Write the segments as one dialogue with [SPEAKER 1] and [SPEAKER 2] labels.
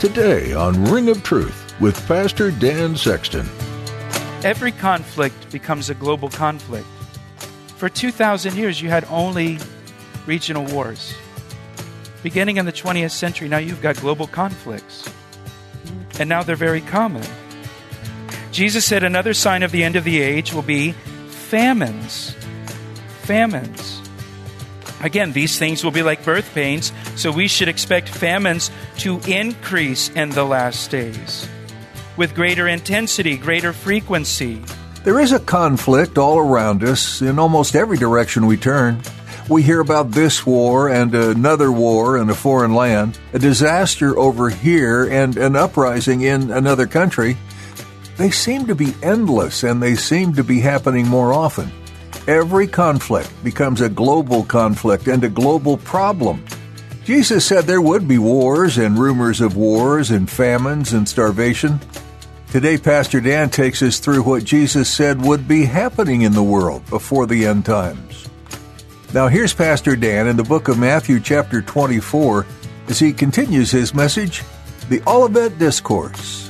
[SPEAKER 1] Today on Ring of Truth with Pastor Dan Sexton.
[SPEAKER 2] Every conflict becomes a global conflict. For 2,000 years, you had only regional wars. Beginning in the 20th century, now you've got global conflicts. And now they're very common. Jesus said another sign of the end of the age will be famines. Famines. Again, these things will be like birth pains, so we should expect famines to increase in the last days with greater intensity, greater frequency.
[SPEAKER 1] There is a conflict all around us in almost every direction we turn. We hear about this war and another war in a foreign land, a disaster over here and an uprising in another country. They seem to be endless and they seem to be happening more often. Every conflict becomes a global conflict and a global problem. Jesus said there would be wars and rumors of wars and famines and starvation. Today, Pastor Dan takes us through what Jesus said would be happening in the world before the end times. Now, here's Pastor Dan in the book of Matthew, chapter 24, as he continues his message, the Olivet Discourse.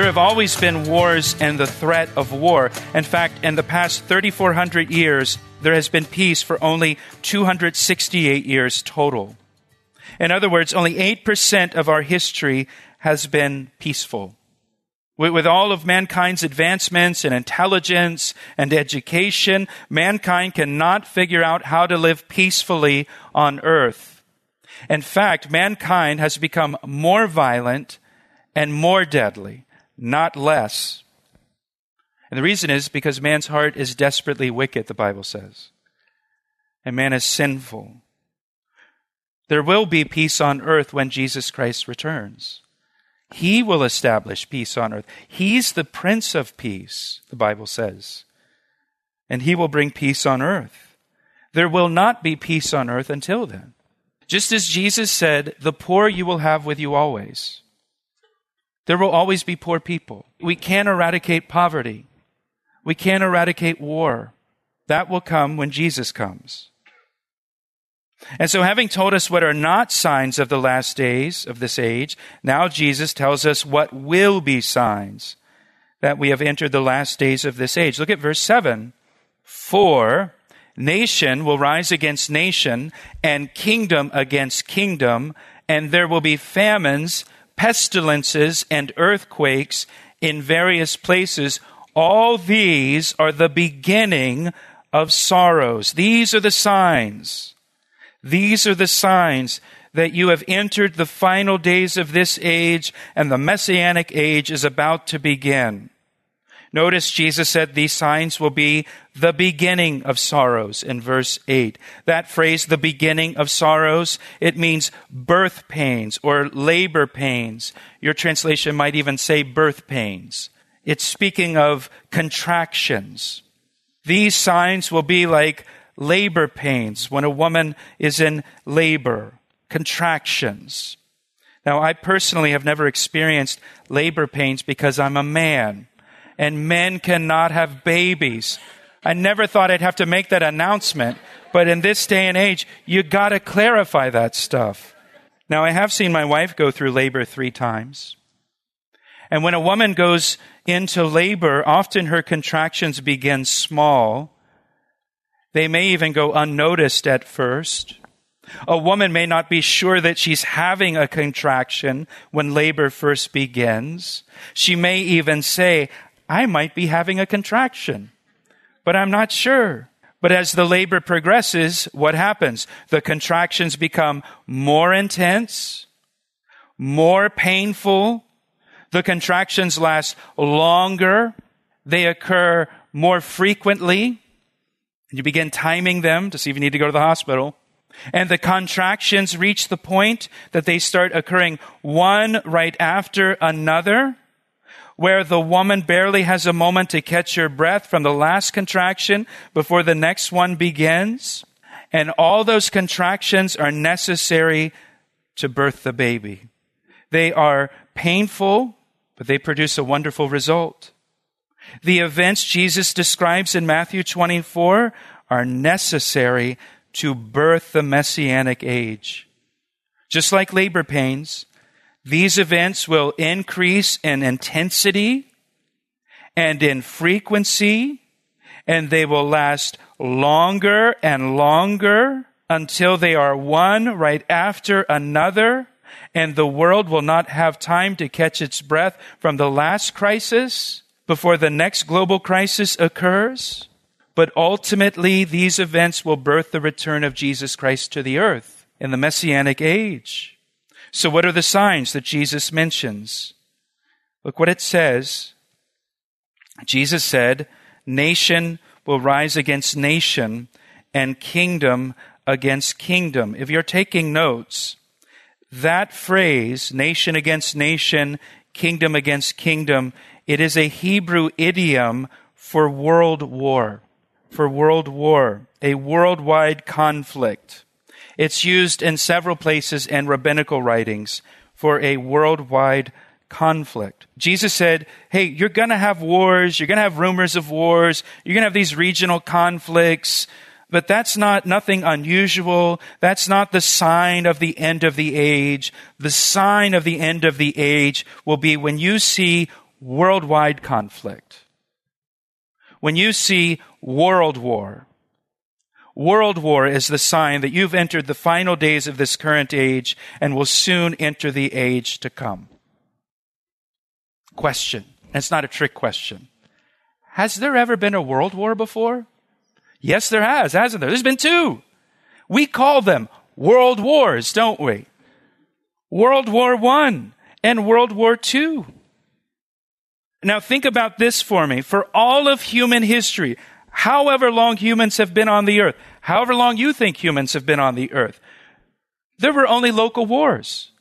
[SPEAKER 2] There have always been wars and the threat of war. In fact, in the past 3,400 years, there has been peace for only 268 years total. In other words, only 8% of our history has been peaceful. With all of mankind's advancements in intelligence and education, mankind cannot figure out how to live peacefully on earth. In fact, mankind has become more violent and more deadly not less. And the reason is because man's heart is desperately wicked, the Bible says. And man is sinful. There will be peace on earth when Jesus Christ returns. He will establish peace on earth. He's the Prince of Peace, the Bible says. And he will bring peace on earth. There will not be peace on earth until then. Just as Jesus said, the poor you will have with you always. There will always be poor people. We can't eradicate poverty. We can't eradicate war. That will come when Jesus comes. And so, having told us what are not signs of the last days of this age, now Jesus tells us what will be signs that we have entered the last days of this age. Look at verse 7. For nation will rise against nation, and kingdom against kingdom, and there will be famines pestilences and earthquakes in various places. All these are the beginning of sorrows. These are the signs. These are the signs that you have entered the final days of this age and the messianic age is about to begin. Notice Jesus said these signs will be the beginning of sorrows in verse 8. That phrase, the beginning of sorrows, it means birth pains or labor pains. Your translation might even say birth pains. It's speaking of contractions. These signs will be like labor pains when a woman is in labor, contractions. Now, I personally have never experienced labor pains because I'm a man and men cannot have babies. I never thought I'd have to make that announcement, but in this day and age, you gotta clarify that stuff. Now, I have seen my wife go through labor three times. And when a woman goes into labor, often her contractions begin small. They may even go unnoticed at first. A woman may not be sure that she's having a contraction when labor first begins. She may even say, I might be having a contraction. but I'm not sure. But as the labor progresses, what happens? The contractions become more intense, more painful. The contractions last longer. They occur more frequently. You begin timing them to see if you need to go to the hospital. And the contractions reach the point that they start occurring one right after another, where the woman barely has a moment to catch her breath from the last contraction before the next one begins. And all those contractions are necessary to birth the baby. They are painful, but they produce a wonderful result. The events Jesus describes in Matthew 24 are necessary to birth the messianic age. Just like labor pains, these events will increase in intensity and in frequency, and they will last longer and longer until they are one right after another, and the world will not have time to catch its breath from the last crisis before the next global crisis occurs. But ultimately, these events will birth the return of Jesus Christ to the earth in the Messianic age. So, what are the signs that Jesus mentions? Look what it says. Jesus said, Nation will rise against nation and kingdom against kingdom. If you're taking notes, that phrase, nation against nation, kingdom against kingdom, it is a Hebrew idiom for world war for world war, a worldwide conflict. It's used in several places in rabbinical writings for a worldwide conflict. Jesus said, Hey, you're gonna have wars, you're gonna have rumors of wars, you're gonna have these regional conflicts, but that's not nothing unusual. That's not the sign of the end of the age. The sign of the end of the age will be when you see worldwide conflict. When you see world war, world war is the sign that you've entered the final days of this current age and will soon enter the age to come. Question. It's not a trick question. Has there ever been a world war before? Yes, there has, hasn't there? There's been two. We call them world wars, don't we? World War One and World War Two. Now think about this for me. For all of human history, however long humans have been on the earth, however long you think humans have been on the earth, there were only local wars.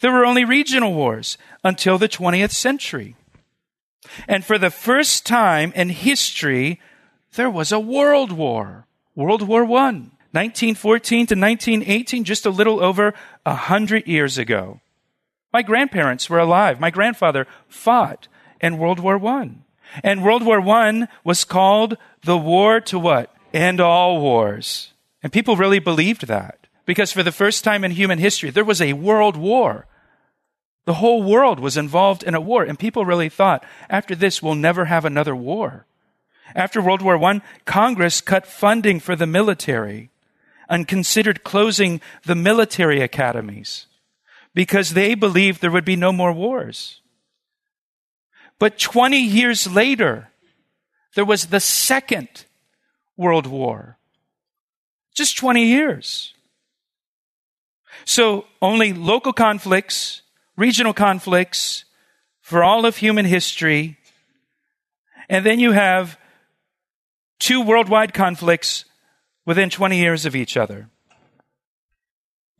[SPEAKER 2] There were only regional wars until the 20th century. And for the first time in history, there was a world war. World War I. 1914 to 1918, just a little over a hundred years ago. My grandparents were alive. My grandfather fought in World War I. And World War I was called the war to what? End all wars. And people really believed that. Because for the first time in human history, there was a world war. The whole world was involved in a war. And people really thought, after this, we'll never have another war. After World War I, Congress cut funding for the military and considered closing the military academies because they believed there would be no more wars. But 20 years later, there was the Second World War. Just 20 years. So only local conflicts, regional conflicts for all of human history. And then you have two worldwide conflicts within 20 years of each other.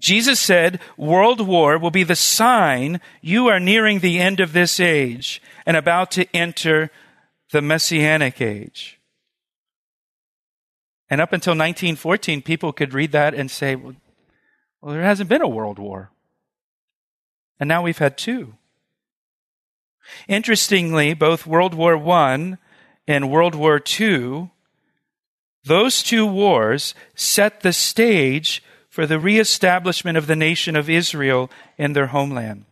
[SPEAKER 2] Jesus said world war will be the sign you are nearing the end of this age and about to enter the messianic age. And up until 1914, people could read that and say, well, well there hasn't been a world war. And now we've had two. Interestingly, both World War I and World War II, those two wars set the stage for the reestablishment of the nation of Israel in their homeland.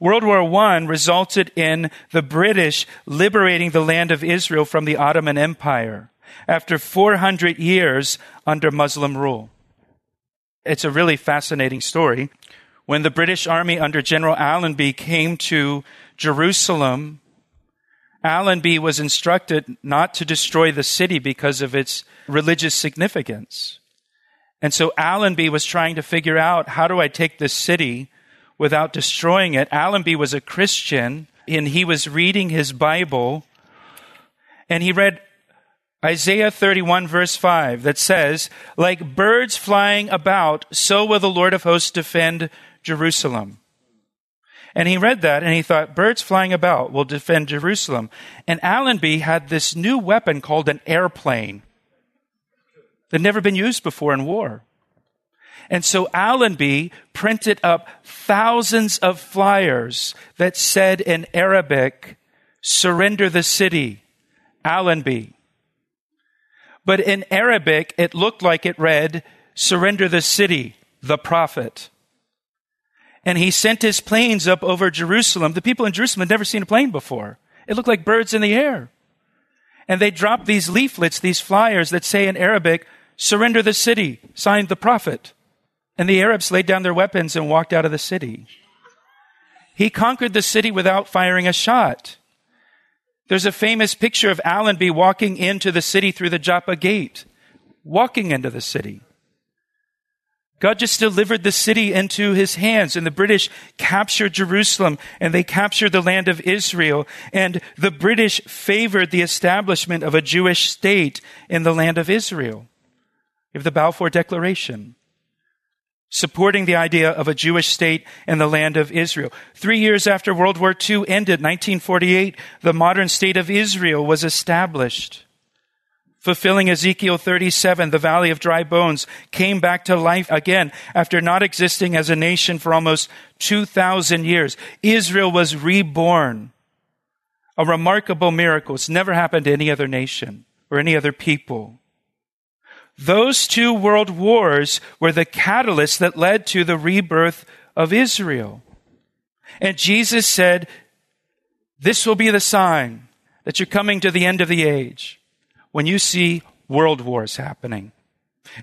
[SPEAKER 2] World War I resulted in the British liberating the land of Israel from the Ottoman Empire after 400 years under Muslim rule. It's a really fascinating story. When the British Army under General Allenby came to Jerusalem, Allenby was instructed not to destroy the city because of its religious significance. And so Allenby was trying to figure out how do I take this city without destroying it? Allenby was a Christian and he was reading his Bible and he read Isaiah 31 verse 5 that says, like birds flying about, so will the Lord of hosts defend Jerusalem. And he read that and he thought, birds flying about will defend Jerusalem. And Allenby had this new weapon called an airplane that never been used before in war. And so Allenby printed up thousands of flyers that said in Arabic, surrender the city, Allenby. But in Arabic, it looked like it read, surrender the city, the prophet and he sent his planes up over Jerusalem. The people in Jerusalem had never seen a plane before. It looked like birds in the air. And they dropped these leaflets, these flyers that say in Arabic, surrender the city, signed the prophet. And the Arabs laid down their weapons and walked out of the city. He conquered the city without firing a shot. There's a famous picture of Allenby walking into the city through the Joppa gate, walking into the city. God just delivered the city into his hands and the British captured Jerusalem and they captured the land of Israel and the British favored the establishment of a Jewish state in the land of Israel. You have the Balfour Declaration supporting the idea of a Jewish state in the land of Israel. Three years after World War II ended, 1948, the modern state of Israel was established fulfilling Ezekiel 37, the valley of dry bones came back to life again after not existing as a nation for almost 2,000 years. Israel was reborn. A remarkable miracle. It's never happened to any other nation or any other people. Those two world wars were the catalyst that led to the rebirth of Israel. And Jesus said, this will be the sign that you're coming to the end of the age when you see world wars happening.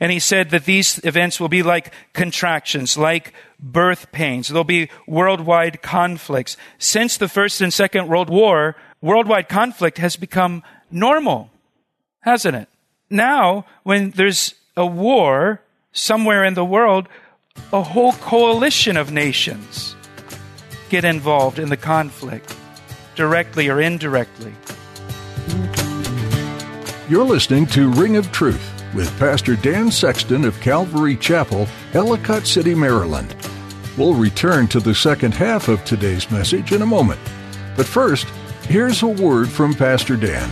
[SPEAKER 2] And he said that these events will be like contractions, like birth pains. There'll be worldwide conflicts. Since the First and Second World War, worldwide conflict has become normal, hasn't it? Now, when there's a war somewhere in the world, a whole coalition of nations get involved in the conflict, directly or indirectly.
[SPEAKER 1] You're listening to Ring of Truth with Pastor Dan Sexton of Calvary Chapel, Ellicott City, Maryland. We'll return to the second half of today's message in a moment. But first, here's a word from Pastor Dan.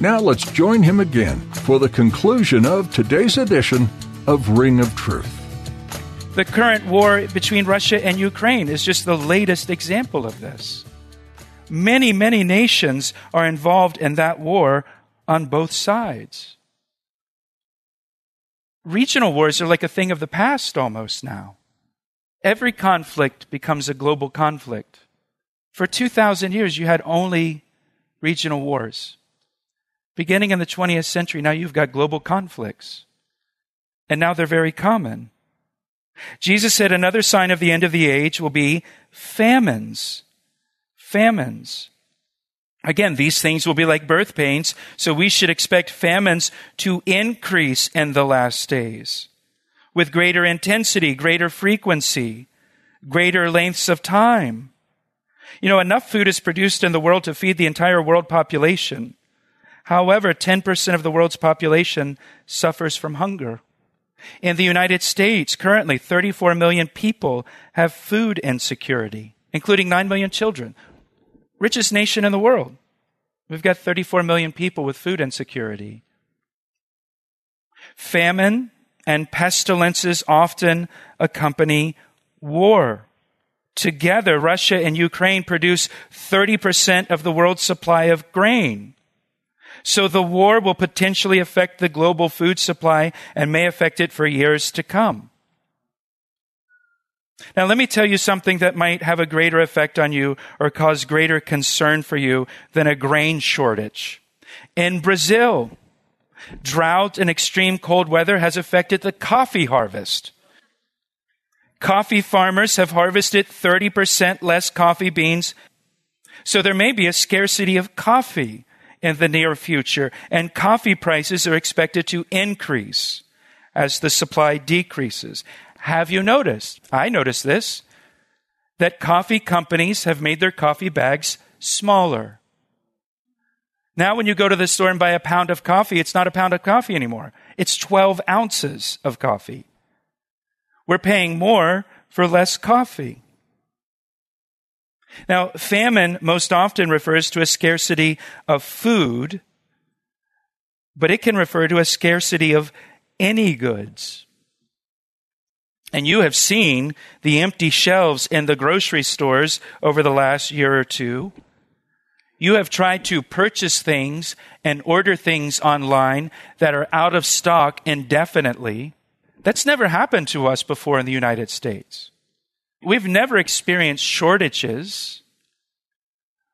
[SPEAKER 1] Now let's join him again for the conclusion of today's edition of Ring of Truth.
[SPEAKER 2] The current war between Russia and Ukraine is just the latest example of this. Many, many nations are involved in that war on both sides regional wars are like a thing of the past almost now. Every conflict becomes a global conflict. For 2,000 years, you had only regional wars. Beginning in the 20th century, now you've got global conflicts. And now they're very common. Jesus said another sign of the end of the age will be famines. Famines. Again, these things will be like birth pains, so we should expect famines to increase in the last days with greater intensity, greater frequency, greater lengths of time. You know, enough food is produced in the world to feed the entire world population. However, 10% of the world's population suffers from hunger. In the United States, currently 34 million people have food insecurity, including 9 million children richest nation in the world. We've got 34 million people with food insecurity. Famine and pestilences often accompany war. Together, Russia and Ukraine produce 30% of the world's supply of grain. So the war will potentially affect the global food supply and may affect it for years to come. Now, let me tell you something that might have a greater effect on you or cause greater concern for you than a grain shortage. In Brazil, drought and extreme cold weather has affected the coffee harvest. Coffee farmers have harvested 30% less coffee beans, so there may be a scarcity of coffee in the near future, and coffee prices are expected to increase as the supply decreases. Have you noticed? I noticed this that coffee companies have made their coffee bags smaller. Now, when you go to the store and buy a pound of coffee, it's not a pound of coffee anymore. It's 12 ounces of coffee. We're paying more for less coffee. Now, famine most often refers to a scarcity of food, but it can refer to a scarcity of any goods. And you have seen the empty shelves in the grocery stores over the last year or two. You have tried to purchase things and order things online that are out of stock indefinitely. That's never happened to us before in the United States. We've never experienced shortages.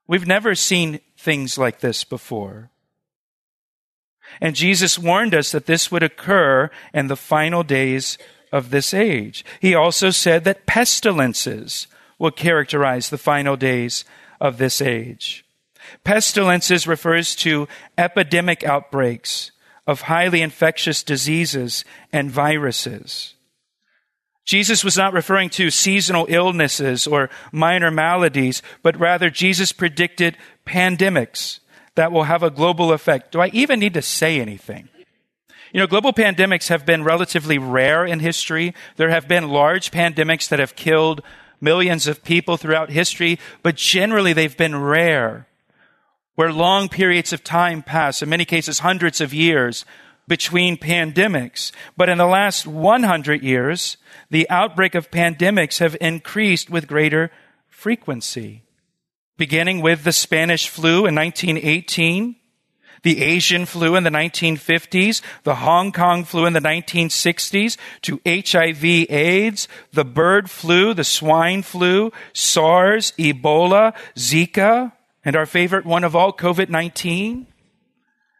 [SPEAKER 2] We've never seen things like this before. And Jesus warned us that this would occur in the final days of this age. He also said that pestilences will characterize the final days of this age. Pestilences refers to epidemic outbreaks of highly infectious diseases and viruses. Jesus was not referring to seasonal illnesses or minor maladies, but rather Jesus predicted pandemics that will have a global effect. Do I even need to say anything? You know, global pandemics have been relatively rare in history. There have been large pandemics that have killed millions of people throughout history, but generally they've been rare, where long periods of time pass, in many cases hundreds of years, between pandemics. But in the last 100 years, the outbreak of pandemics have increased with greater frequency. Beginning with the Spanish flu in 1918, the Asian flu in the 1950s, the Hong Kong flu in the 1960s, to HIV AIDS, the bird flu, the swine flu, SARS, Ebola, Zika, and our favorite one of all, COVID-19,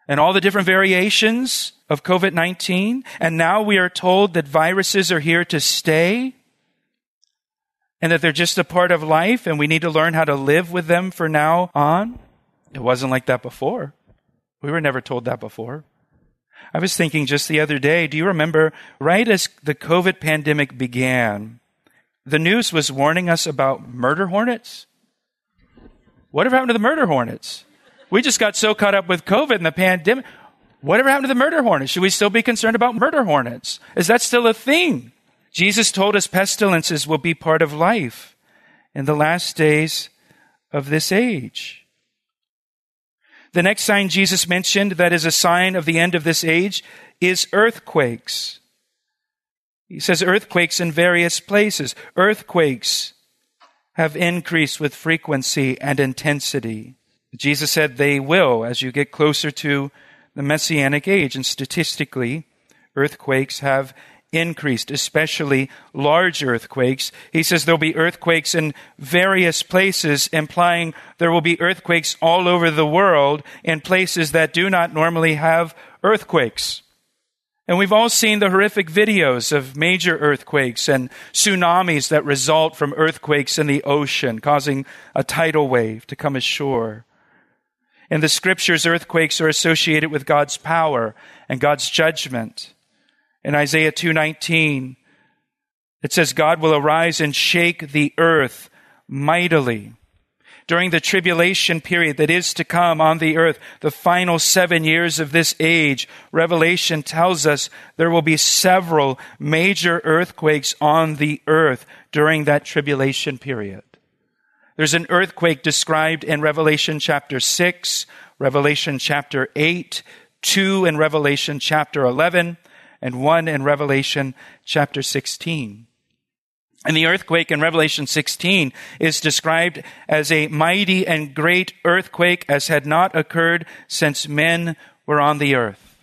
[SPEAKER 2] and all the different variations of COVID-19. And now we are told that viruses are here to stay and that they're just a part of life and we need to learn how to live with them for now on. It wasn't like that before. We were never told that before. I was thinking just the other day, do you remember right as the COVID pandemic began, the news was warning us about murder hornets? Whatever happened to the murder hornets? We just got so caught up with COVID and the pandemic. Whatever happened to the murder hornets? Should we still be concerned about murder hornets? Is that still a thing? Jesus told us pestilences will be part of life in the last days of this age. The next sign Jesus mentioned that is a sign of the end of this age is earthquakes. He says earthquakes in various places. Earthquakes have increased with frequency and intensity. Jesus said they will as you get closer to the messianic age. And statistically, earthquakes have increased, especially large earthquakes. He says there'll be earthquakes in various places, implying there will be earthquakes all over the world in places that do not normally have earthquakes. And we've all seen the horrific videos of major earthquakes and tsunamis that result from earthquakes in the ocean, causing a tidal wave to come ashore. In the scriptures, earthquakes are associated with God's power and God's judgment. In Isaiah 2:19, it says God will arise and shake the earth mightily. During the tribulation period that is to come on the earth, the final seven years of this age, Revelation tells us there will be several major earthquakes on the earth during that tribulation period. There's an earthquake described in Revelation chapter 6, Revelation chapter 8, 2 in Revelation chapter 11, and one in Revelation chapter 16. And the earthquake in Revelation 16 is described as a mighty and great earthquake as had not occurred since men were on the earth.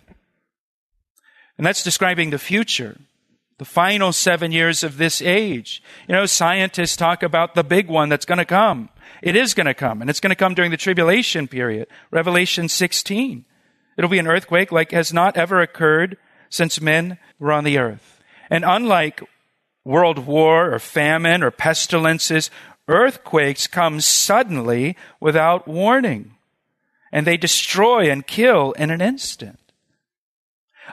[SPEAKER 2] And that's describing the future, the final seven years of this age. You know, scientists talk about the big one that's going to come. It is going to come, and it's going to come during the tribulation period. Revelation 16. It'll be an earthquake like has not ever occurred since men were on the earth. And unlike world war or famine or pestilences, earthquakes come suddenly without warning. And they destroy and kill in an instant.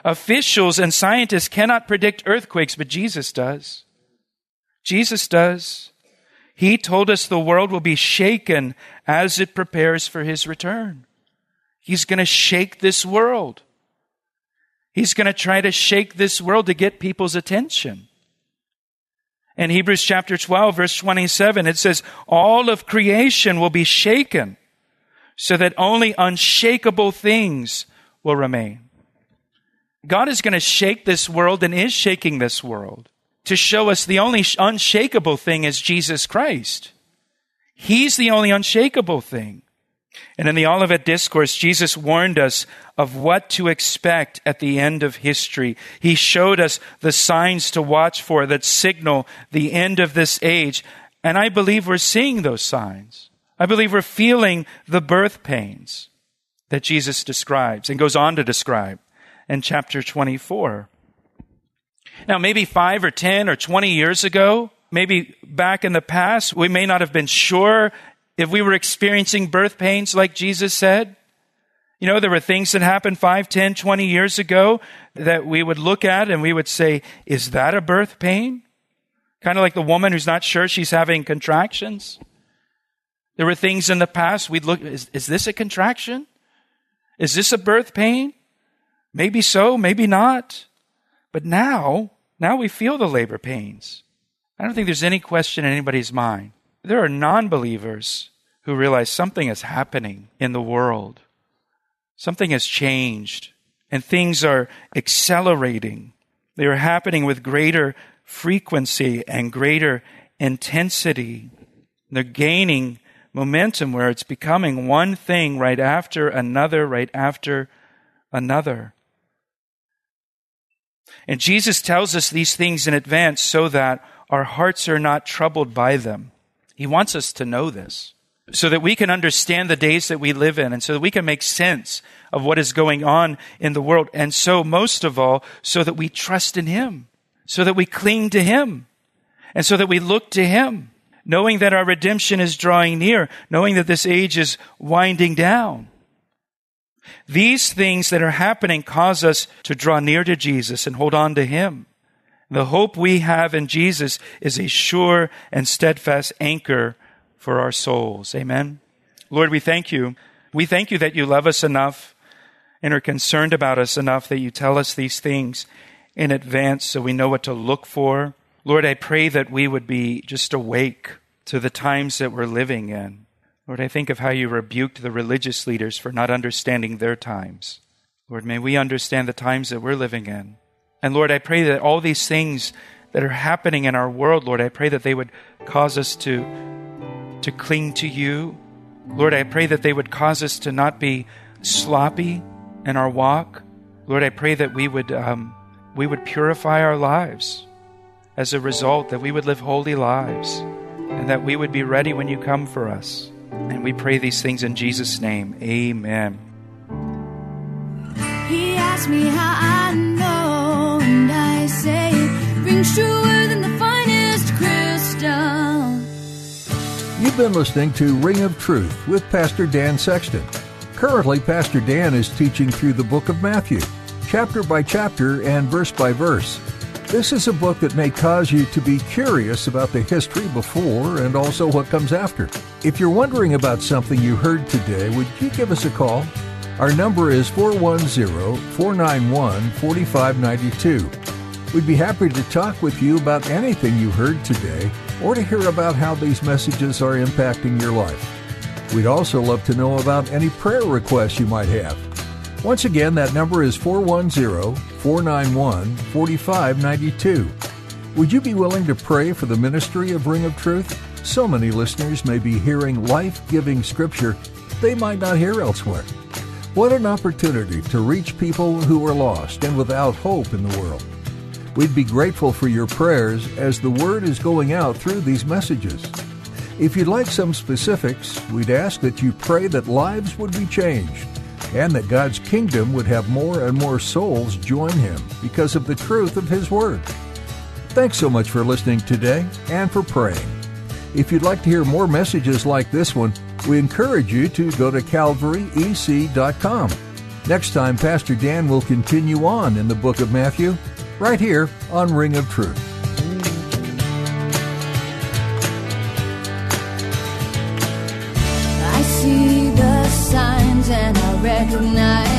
[SPEAKER 2] Officials and scientists cannot predict earthquakes, but Jesus does. Jesus does. He told us the world will be shaken as it prepares for his return. He's going to shake this world. He's going to try to shake this world to get people's attention. In Hebrews chapter 12, verse 27, it says, All of creation will be shaken so that only unshakable things will remain. God is going to shake this world and is shaking this world to show us the only unshakable thing is Jesus Christ. He's the only unshakable thing. And in the Olivet Discourse, Jesus warned us of what to expect at the end of history. He showed us the signs to watch for that signal the end of this age. And I believe we're seeing those signs. I believe we're feeling the birth pains that Jesus describes and goes on to describe in chapter 24. Now, maybe five or 10 or 20 years ago, maybe back in the past, we may not have been sure if we were experiencing birth pains like Jesus said. You know, there were things that happened 5, 10, 20 years ago that we would look at and we would say, is that a birth pain? Kind of like the woman who's not sure she's having contractions. There were things in the past we'd look, is, is this a contraction? Is this a birth pain? Maybe so, maybe not. But now, now we feel the labor pains. I don't think there's any question in anybody's mind. There are non believers who realize something is happening in the world. Something has changed, and things are accelerating. They are happening with greater frequency and greater intensity. They're gaining momentum where it's becoming one thing right after another, right after another. And Jesus tells us these things in advance so that our hearts are not troubled by them. He wants us to know this so that we can understand the days that we live in and so that we can make sense of what is going on in the world. And so, most of all, so that we trust in Him, so that we cling to Him, and so that we look to Him, knowing that our redemption is drawing near, knowing that this age is winding down. These things that are happening cause us to draw near to Jesus and hold on to Him. The hope we have in Jesus is a sure and steadfast anchor for our souls. Amen. Lord, we thank you. We thank you that you love us enough and are concerned about us enough that you tell us these things in advance so we know what to look for. Lord, I pray that we would be just awake to the times that we're living in. Lord, I think of how you rebuked the religious leaders for not understanding their times. Lord, may we understand the times that we're living in. And Lord, I pray that all these things that are happening in our world, Lord, I pray that they would cause us to, to cling to you. Lord, I pray that they would cause us to not be sloppy in our walk. Lord, I pray that we would, um, we would purify our lives as a result, that we would live holy lives, and that we would be ready when you come for us. And we pray these things in Jesus' name. Amen. He asked me how I know, and I say it rings truer than the finest crystal.
[SPEAKER 1] You've been listening to Ring of Truth with Pastor Dan Sexton. Currently, Pastor Dan is teaching through the book of Matthew, chapter by chapter and verse by verse. This is a book that may cause you to be curious about the history before and also what comes after. If you're wondering about something you heard today, would you give us a call? Our number is 410 491 4592. We'd be happy to talk with you about anything you heard today or to hear about how these messages are impacting your life. We'd also love to know about any prayer requests you might have. Once again, that number is 410 491 4592. Would you be willing to pray for the ministry of Ring of Truth? So many listeners may be hearing life giving scripture they might not hear elsewhere. What an opportunity to reach people who are lost and without hope in the world. We'd be grateful for your prayers as the word is going out through these messages. If you'd like some specifics, we'd ask that you pray that lives would be changed and that God's kingdom would have more and more souls join him because of the truth of his word. Thanks so much for listening today and for praying. If you'd like to hear more messages like this one, we encourage you to go to calvaryec.com. Next time, Pastor Dan will continue on in the book of Matthew, right here on Ring of Truth.
[SPEAKER 3] I see the signs and I recognize